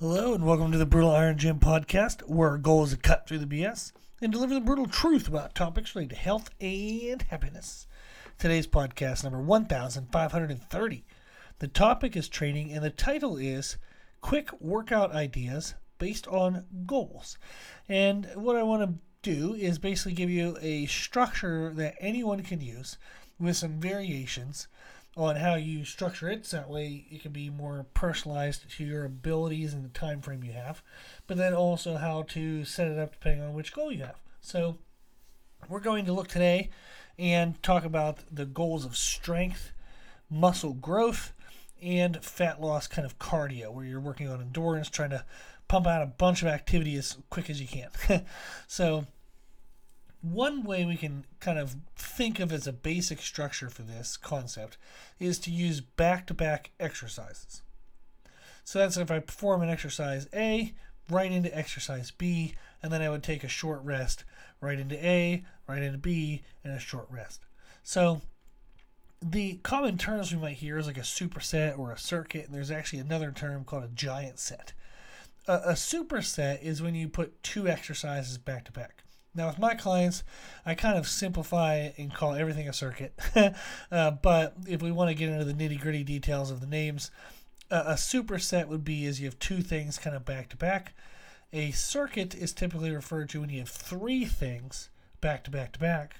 Hello and welcome to the Brutal Iron Gym podcast, where our goal is to cut through the BS and deliver the brutal truth about topics related to health and happiness. Today's podcast number 1530. The topic is training and the title is Quick Workout Ideas Based on Goals. And what I want to do is basically give you a structure that anyone can use with some variations on how you structure it. So that way it can be more personalized to your abilities and the time frame you have. But then also how to set it up depending on which goal you have. So we're going to look today and talk about the goals of strength, muscle growth, and fat loss kind of cardio, where you're working on endurance, trying to pump out a bunch of activity as quick as you can. so one way we can kind of think of as a basic structure for this concept is to use back to back exercises. So that's if I perform an exercise A, right into exercise B, and then I would take a short rest, right into A, right into B, and a short rest. So the common terms we might hear is like a superset or a circuit, and there's actually another term called a giant set. A, a superset is when you put two exercises back to back. Now, with my clients, I kind of simplify and call everything a circuit. uh, but if we want to get into the nitty gritty details of the names, uh, a superset would be as you have two things kind of back to back. A circuit is typically referred to when you have three things back to back to back.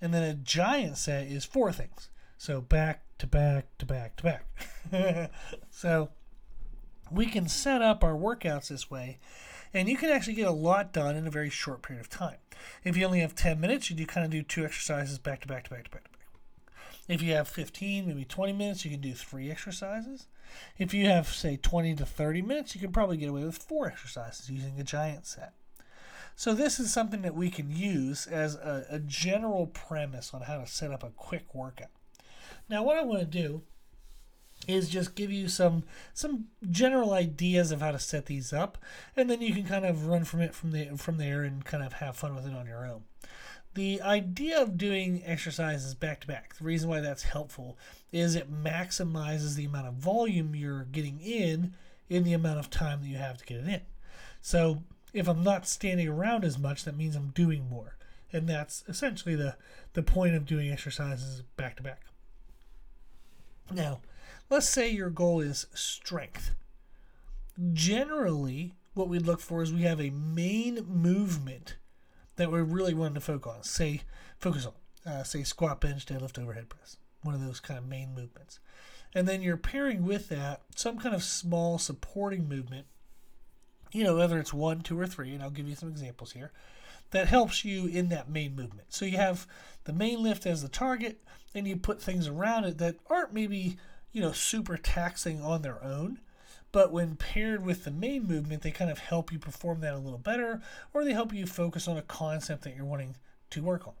And then a giant set is four things. So back to back to back to back. so we can set up our workouts this way and you can actually get a lot done in a very short period of time. If you only have 10 minutes, you do kind of do two exercises back to back to back to back to back. If you have 15, maybe 20 minutes, you can do three exercises. If you have, say, 20 to 30 minutes, you can probably get away with four exercises using a giant set. So, this is something that we can use as a, a general premise on how to set up a quick workout. Now, what I want to do is just give you some some general ideas of how to set these up and then you can kind of run from it from the from there and kind of have fun with it on your own. The idea of doing exercises back to back the reason why that's helpful is it maximizes the amount of volume you're getting in in the amount of time that you have to get it in. So if i'm not standing around as much that means i'm doing more. And that's essentially the the point of doing exercises back to back. Now Let's say your goal is strength. Generally, what we'd look for is we have a main movement that we really want to focus on. Say, focus on, uh, say squat, bench, deadlift, overhead press. One of those kind of main movements. And then you're pairing with that some kind of small supporting movement. You know, whether it's one, two, or three, and I'll give you some examples here that helps you in that main movement. So you have the main lift as the target, and you put things around it that aren't maybe you know, super taxing on their own. But when paired with the main movement, they kind of help you perform that a little better, or they help you focus on a concept that you're wanting to work on.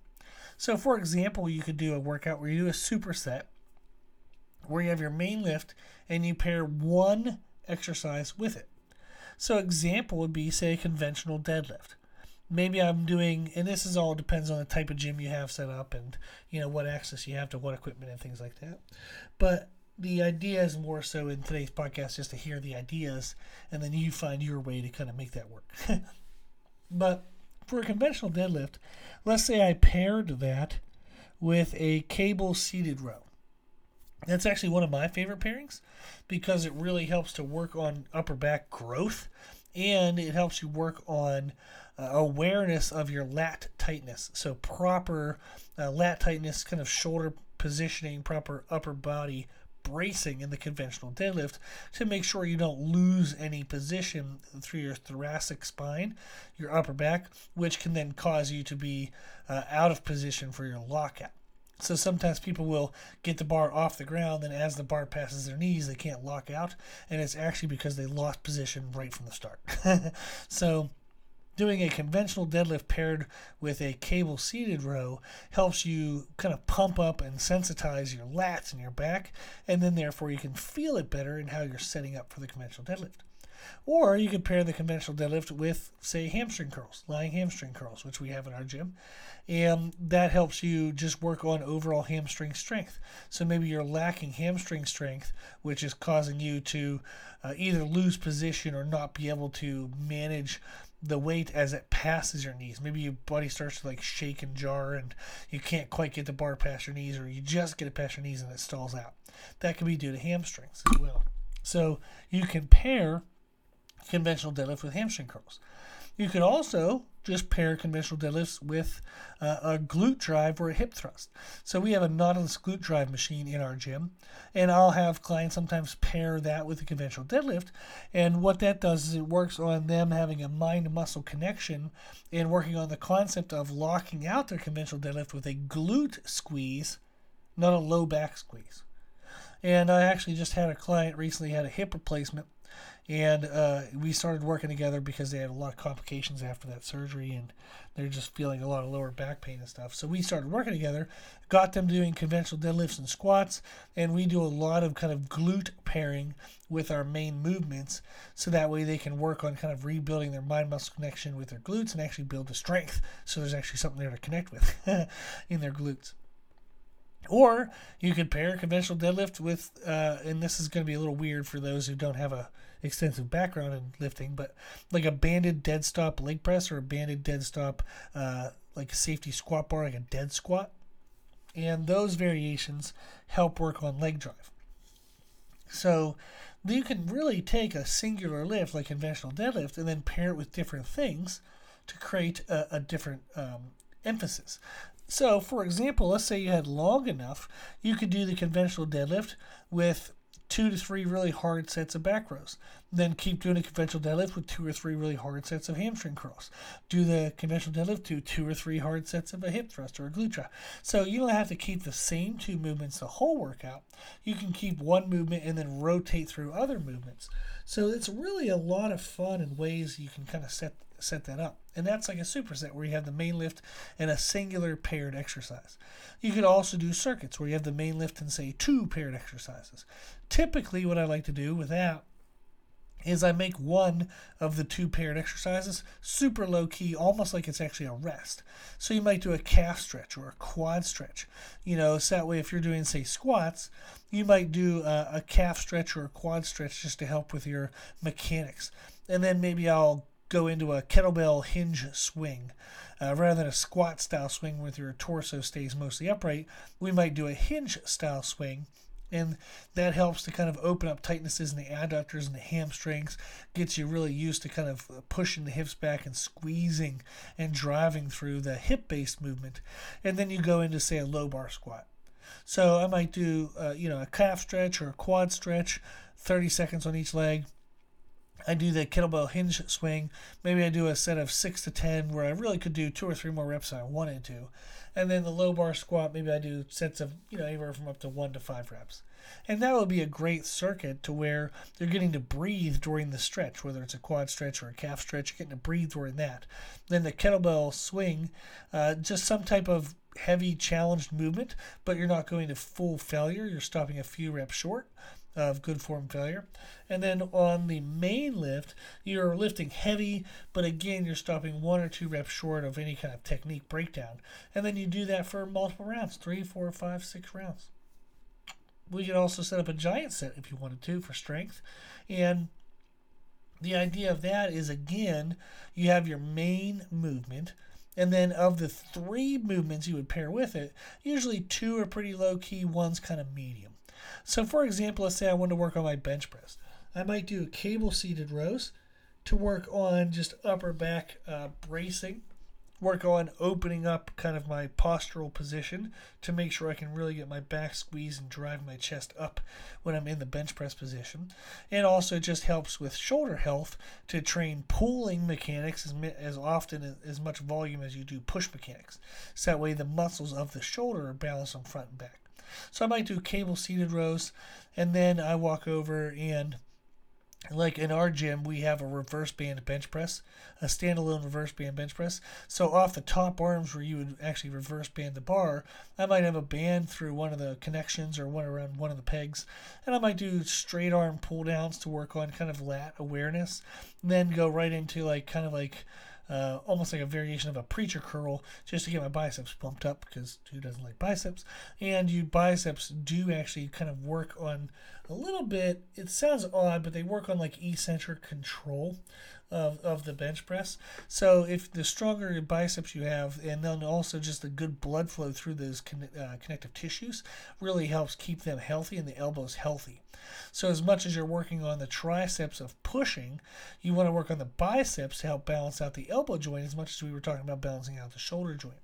So, for example, you could do a workout where you do a superset, where you have your main lift and you pair one exercise with it. So, example would be, say, a conventional deadlift. Maybe I'm doing, and this is all depends on the type of gym you have set up and you know what access you have to what equipment and things like that. But the idea is more so in today's podcast just to hear the ideas and then you find your way to kind of make that work. but for a conventional deadlift, let's say I paired that with a cable seated row. That's actually one of my favorite pairings because it really helps to work on upper back growth and it helps you work on uh, awareness of your lat tightness. So, proper uh, lat tightness, kind of shoulder positioning, proper upper body bracing in the conventional deadlift to make sure you don't lose any position through your thoracic spine, your upper back, which can then cause you to be uh, out of position for your lockout. So sometimes people will get the bar off the ground, and as the bar passes their knees, they can't lock out, and it's actually because they lost position right from the start. so doing a conventional deadlift paired with a cable seated row helps you kind of pump up and sensitize your lats and your back, and then therefore you can feel it better in how you're setting up for the conventional deadlift. Or you could pair the conventional deadlift with, say, hamstring curls, lying hamstring curls, which we have in our gym. And that helps you just work on overall hamstring strength. So maybe you're lacking hamstring strength, which is causing you to uh, either lose position or not be able to manage the weight as it passes your knees. Maybe your body starts to like shake and jar and you can't quite get the bar past your knees or you just get it past your knees and it stalls out. That could be due to hamstrings as well. So you can pair conventional deadlift with hamstring curls. You could also just pair conventional deadlifts with uh, a glute drive or a hip thrust. So we have a Nautilus glute drive machine in our gym, and I'll have clients sometimes pair that with a conventional deadlift. And what that does is it works on them having a mind muscle connection and working on the concept of locking out their conventional deadlift with a glute squeeze, not a low back squeeze. And I actually just had a client recently had a hip replacement and uh, we started working together because they had a lot of complications after that surgery and they're just feeling a lot of lower back pain and stuff. So we started working together got them doing conventional deadlifts and squats and we do a lot of kind of glute pairing with our main movements so that way they can work on kind of rebuilding their mind muscle connection with their glutes and actually build the strength. So there's actually something there to connect with in their glutes or you could pair conventional deadlift with, uh, and this is going to be a little weird for those who don't have a extensive background in lifting, but like a banded dead stop leg press or a banded dead stop, uh, like a safety squat bar, like a dead squat. And those variations help work on leg drive. So you can really take a singular lift like conventional deadlift and then pair it with different things to create a, a different um, emphasis. So, for example, let's say you had long enough, you could do the conventional deadlift with two to three really hard sets of back rows. Then keep doing a conventional deadlift with two or three really hard sets of hamstring curls. Do the conventional deadlift, do two or three hard sets of a hip thrust or a glute drive. So you don't have to keep the same two movements the whole workout. You can keep one movement and then rotate through other movements. So it's really a lot of fun and ways you can kind of set set that up. And that's like a superset where you have the main lift and a singular paired exercise. You could also do circuits where you have the main lift and say two paired exercises. Typically, what I like to do with that is I make one of the two paired exercises super low key, almost like it's actually a rest. So you might do a calf stretch or a quad stretch. You know, so that way if you're doing, say, squats, you might do a, a calf stretch or a quad stretch just to help with your mechanics. And then maybe I'll go into a kettlebell hinge swing. Uh, rather than a squat style swing where your torso stays mostly upright, we might do a hinge style swing. And that helps to kind of open up tightnesses in the adductors and the hamstrings, gets you really used to kind of pushing the hips back and squeezing and driving through the hip based movement. And then you go into, say, a low bar squat. So I might do, uh, you know, a calf stretch or a quad stretch, 30 seconds on each leg I do the kettlebell hinge swing. Maybe I do a set of six to ten where I really could do two or three more reps than I wanted to. And then the low bar squat, maybe I do sets of, you know, anywhere from up to one to five reps. And that would be a great circuit to where they're getting to breathe during the stretch, whether it's a quad stretch or a calf stretch, you're getting to breathe during that. Then the kettlebell swing, uh, just some type of heavy challenged movement, but you're not going to full failure. You're stopping a few reps short of good form failure. And then on the main lift, you're lifting heavy, but again, you're stopping one or two reps short of any kind of technique breakdown. And then you do that for multiple rounds three, four, five, six rounds. We could also set up a giant set if you wanted to for strength. And the idea of that is again, you have your main movement. And then of the three movements you would pair with it, usually two are pretty low key, one's kind of medium. So, for example, let's say I want to work on my bench press. I might do cable seated rows to work on just upper back uh, bracing, work on opening up kind of my postural position to make sure I can really get my back squeezed and drive my chest up when I'm in the bench press position. It also just helps with shoulder health to train pulling mechanics as, as often as much volume as you do push mechanics. So that way the muscles of the shoulder are balanced on front and back. So I might do cable seated rows, and then I walk over and like in our gym, we have a reverse band bench press, a standalone reverse band bench press. So off the top arms where you would actually reverse band the bar, I might have a band through one of the connections or one around one of the pegs, and I might do straight arm pull downs to work on kind of lat awareness, then go right into like kind of like uh, almost like a variation of a preacher curl just to get my biceps pumped up because who doesn't like biceps? And you biceps do actually kind of work on a little bit. It sounds odd, but they work on like eccentric control of, of the bench press. So if the stronger biceps you have, and then also just the good blood flow through those con- uh, connective tissues, really helps keep them healthy and the elbows healthy. So as much as you're working on the triceps of pushing, you want to work on the biceps to help balance out the elbow joint as much as we were talking about balancing out the shoulder joint.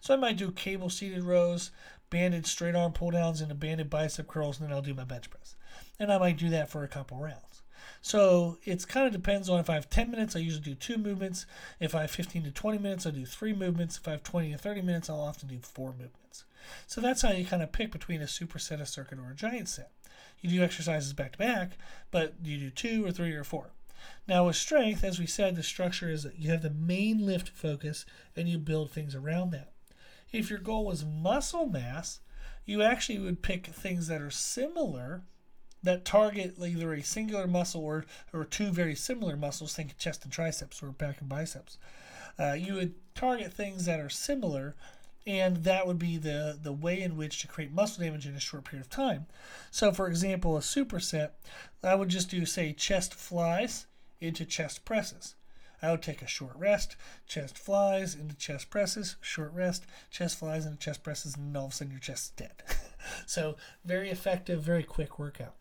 So I might do cable seated rows, banded straight arm pull downs, and a banded bicep curls, and then I'll do my bench press. And I might do that for a couple rounds. So it kind of depends on if I have 10 minutes, I usually do two movements. If I have 15 to 20 minutes, I do three movements. If I have 20 to 30 minutes, I'll often do four movements. So that's how you kind of pick between a superset, a circuit, or a giant set. You do exercises back to back, but you do two or three or four. Now, with strength, as we said, the structure is that you have the main lift focus and you build things around that. If your goal was muscle mass, you actually would pick things that are similar that target either a singular muscle or, or two very similar muscles, think chest and triceps or back and biceps. Uh, you would target things that are similar and that would be the, the way in which to create muscle damage in a short period of time. So, for example, a superset, I would just do, say, chest flies into chest presses. I would take a short rest, chest flies into chest presses, short rest, chest flies into chest presses, and all of a sudden your chest is dead. so, very effective, very quick workout.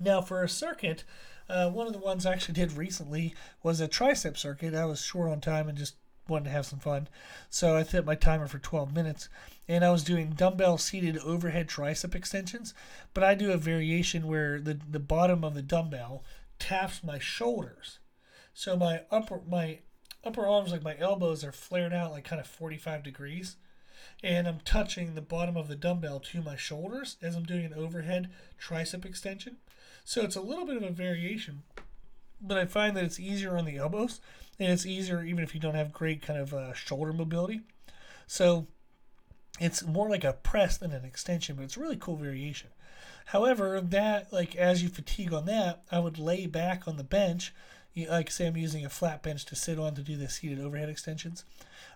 Now, for a circuit, uh, one of the ones I actually did recently was a tricep circuit. I was short on time and just wanted to have some fun. So I set my timer for 12 minutes and I was doing dumbbell seated overhead tricep extensions, but I do a variation where the, the bottom of the dumbbell taps my shoulders. So my upper my upper arms like my elbows are flared out like kind of 45 degrees and I'm touching the bottom of the dumbbell to my shoulders as I'm doing an overhead tricep extension. So it's a little bit of a variation, but I find that it's easier on the elbows and it's easier even if you don't have great kind of uh, shoulder mobility. So it's more like a press than an extension, but it's a really cool variation. However, that like as you fatigue on that, I would lay back on the bench. Like say I'm using a flat bench to sit on to do the seated overhead extensions.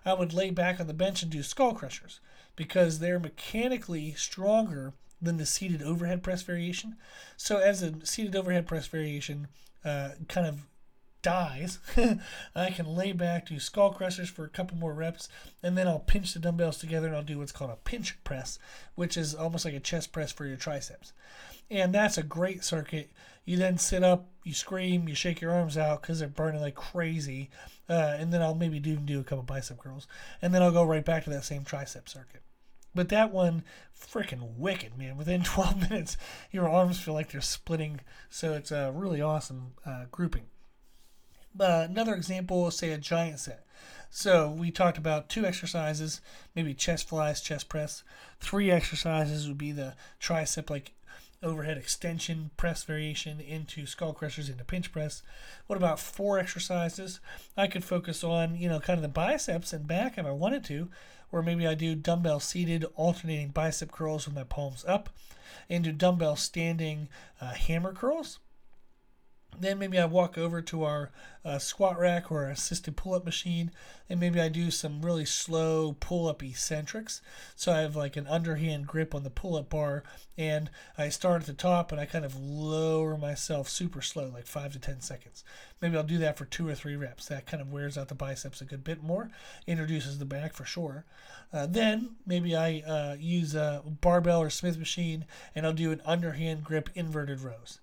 I would lay back on the bench and do skull crushers because they're mechanically stronger than the seated overhead press variation. So as a seated overhead press variation uh, kind of dies, I can lay back, do skull crushers for a couple more reps, and then I'll pinch the dumbbells together and I'll do what's called a pinch press, which is almost like a chest press for your triceps. And that's a great circuit. You then sit up, you scream, you shake your arms out because they're burning like crazy, uh, and then I'll maybe do do a couple bicep curls, and then I'll go right back to that same tricep circuit. But that one, freaking wicked, man. Within 12 minutes, your arms feel like they're splitting. So it's a really awesome uh, grouping. Uh, another example, say a giant set. So we talked about two exercises, maybe chest flies, chest press. Three exercises would be the tricep like overhead extension press variation into skull crushers into pinch press. What about four exercises? I could focus on, you know, kind of the biceps and back if I wanted to, or maybe I do dumbbell seated alternating bicep curls with my palms up and do dumbbell standing uh, hammer curls then maybe I walk over to our uh, squat rack or our assisted pull up machine, and maybe I do some really slow pull up eccentrics. So I have like an underhand grip on the pull up bar, and I start at the top and I kind of lower myself super slow, like five to 10 seconds. Maybe I'll do that for two or three reps. That kind of wears out the biceps a good bit more, introduces the back for sure. Uh, then maybe I uh, use a barbell or Smith machine and I'll do an underhand grip inverted rows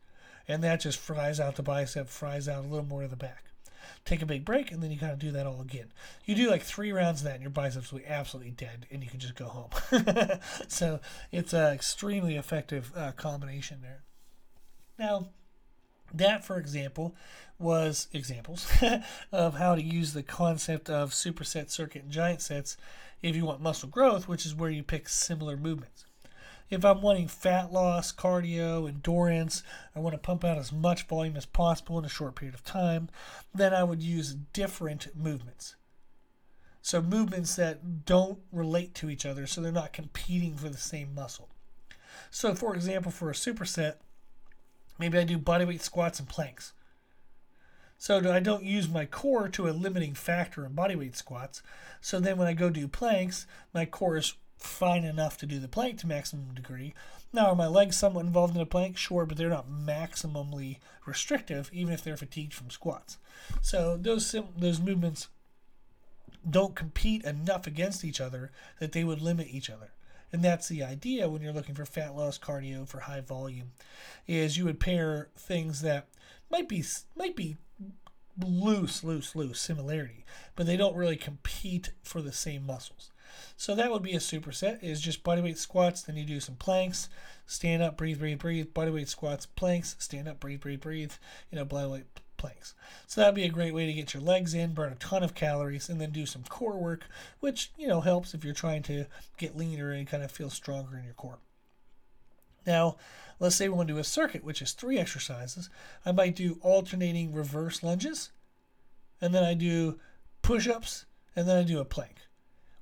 and that just fries out the bicep, fries out a little more of the back. Take a big break, and then you kind of do that all again. You do like three rounds of that, and your biceps will be absolutely dead, and you can just go home. so it's an extremely effective uh, combination there. Now, that, for example, was examples of how to use the concept of superset circuit and giant sets if you want muscle growth, which is where you pick similar movements. If I'm wanting fat loss, cardio, endurance, I want to pump out as much volume as possible in a short period of time, then I would use different movements. So, movements that don't relate to each other, so they're not competing for the same muscle. So, for example, for a superset, maybe I do bodyweight squats and planks. So I don't use my core to a limiting factor in bodyweight squats. So then when I go do planks, my core is fine enough to do the plank to maximum degree. Now, are my legs somewhat involved in a plank? Sure, but they're not maximally restrictive, even if they're fatigued from squats. So those those movements don't compete enough against each other that they would limit each other. And that's the idea when you're looking for fat loss cardio for high volume, is you would pair things that might be might be loose, loose, loose similarity, but they don't really compete for the same muscles. So that would be a superset is just bodyweight squats, then you do some planks, stand up, breathe, breathe, breathe, bodyweight squats, planks, stand up, breathe, breathe, breathe, you know, bodyweight planks. So that'd be a great way to get your legs in, burn a ton of calories, and then do some core work, which, you know, helps if you're trying to get leaner and kind of feel stronger in your core. Now, let's say we want to do a circuit, which is three exercises. I might do alternating reverse lunges, and then I do push ups, and then I do a plank.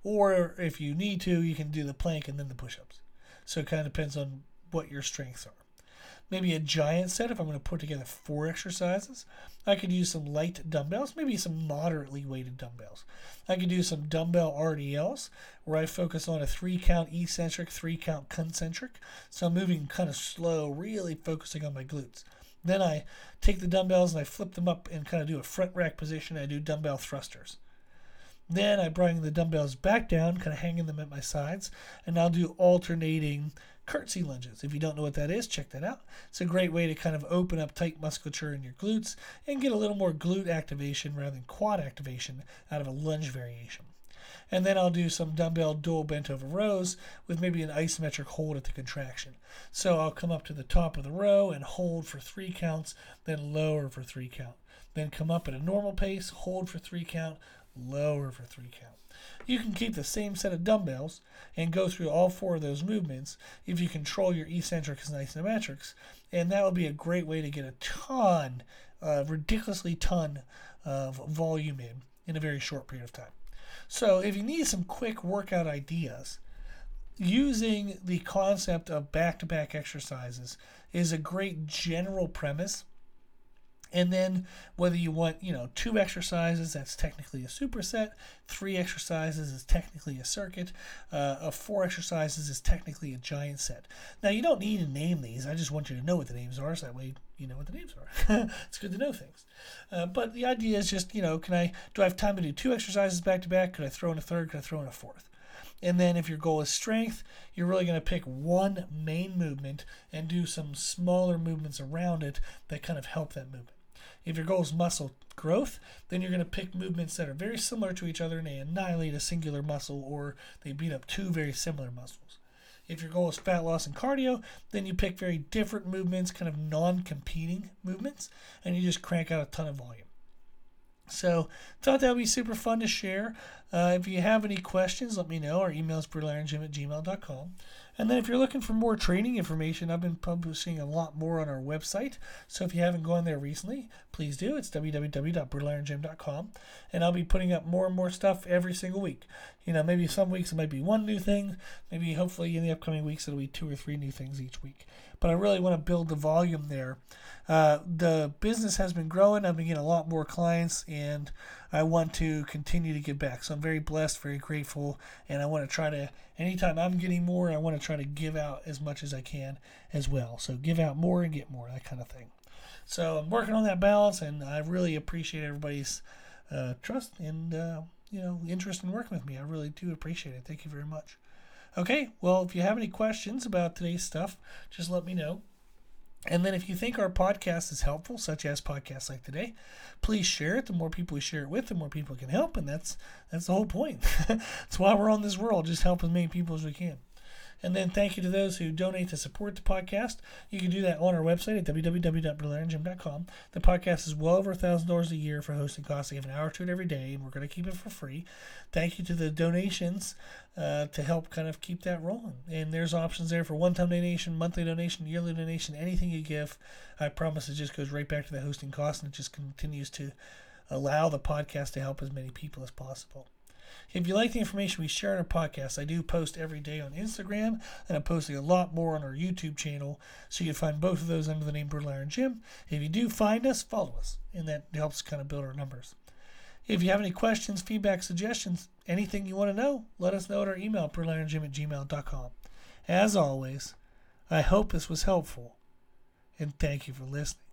Or if you need to, you can do the plank and then the push ups. So it kind of depends on what your strengths are maybe a giant set if I'm going to put together four exercises. I could use some light dumbbells, maybe some moderately weighted dumbbells. I could do some dumbbell RDLs where I focus on a three count eccentric, three count concentric. So I'm moving kind of slow, really focusing on my glutes. Then I take the dumbbells and I flip them up and kind of do a front rack position. I do dumbbell thrusters. Then I bring the dumbbells back down, kind of hanging them at my sides, and I'll do alternating curtsy lunges. If you don't know what that is, check that out. It's a great way to kind of open up tight musculature in your glutes and get a little more glute activation rather than quad activation out of a lunge variation. And then I'll do some dumbbell dual bent over rows with maybe an isometric hold at the contraction. So I'll come up to the top of the row and hold for three counts, then lower for three count. Then come up at a normal pace, hold for three count, lower for three count. You can keep the same set of dumbbells and go through all four of those movements if you control your eccentrics and isometrics, and that would be a great way to get a ton, uh, ridiculously ton of volume in in a very short period of time. So if you need some quick workout ideas, using the concept of back-to-back exercises is a great general premise and then whether you want, you know, two exercises, that's technically a superset. Three exercises is technically a circuit. Uh, a four exercises is technically a giant set. Now you don't need to name these. I just want you to know what the names are, so that way you know what the names are. it's good to know things. Uh, but the idea is just, you know, can I do I have time to do two exercises back to back? Could I throw in a third? Could I throw in a fourth? And then if your goal is strength, you're really going to pick one main movement and do some smaller movements around it that kind of help that movement. If your goal is muscle growth, then you're going to pick movements that are very similar to each other and they annihilate a singular muscle or they beat up two very similar muscles. If your goal is fat loss and cardio, then you pick very different movements, kind of non competing movements, and you just crank out a ton of volume. So, thought that would be super fun to share. Uh, if you have any questions, let me know. Our email is brutalirongym at gmail.com. And then if you're looking for more training information, I've been publishing a lot more on our website. So if you haven't gone there recently, please do. It's www.brutalirongym.com. And I'll be putting up more and more stuff every single week. You know, maybe some weeks it might be one new thing. Maybe hopefully in the upcoming weeks it'll be two or three new things each week. But I really want to build the volume there. Uh, the business has been growing. I've been getting a lot more clients, and I want to continue to give back. So I'm very blessed, very grateful, and I want to try to, anytime I'm getting more, I want to try to give out as much as I can as well. So give out more and get more, that kind of thing. So I'm working on that balance, and I really appreciate everybody's uh, trust and uh, you know interest in working with me. I really do appreciate it. Thank you very much. Okay, well, if you have any questions about today's stuff, just let me know. And then if you think our podcast is helpful, such as podcasts like today, please share it. The more people we share it with, the more people can help, and that's that's the whole point. that's why we're on this world, just help as many people as we can. And then thank you to those who donate to support the podcast. You can do that on our website at www.brutalirongym.com. The podcast is well over $1,000 a year for hosting costs. I give an hour to it every day, and we're going to keep it for free. Thank you to the donations uh, to help kind of keep that rolling. And there's options there for one-time donation, monthly donation, yearly donation, anything you give. I promise it just goes right back to the hosting costs and it just continues to allow the podcast to help as many people as possible. If you like the information we share in our podcast, I do post every day on Instagram, and I'm posting a lot more on our YouTube channel. So you can find both of those under the name Brutal Iron Gym. If you do find us, follow us, and that helps kind of build our numbers. If you have any questions, feedback, suggestions, anything you want to know, let us know at our email, brutalirongym at gmail.com. As always, I hope this was helpful, and thank you for listening.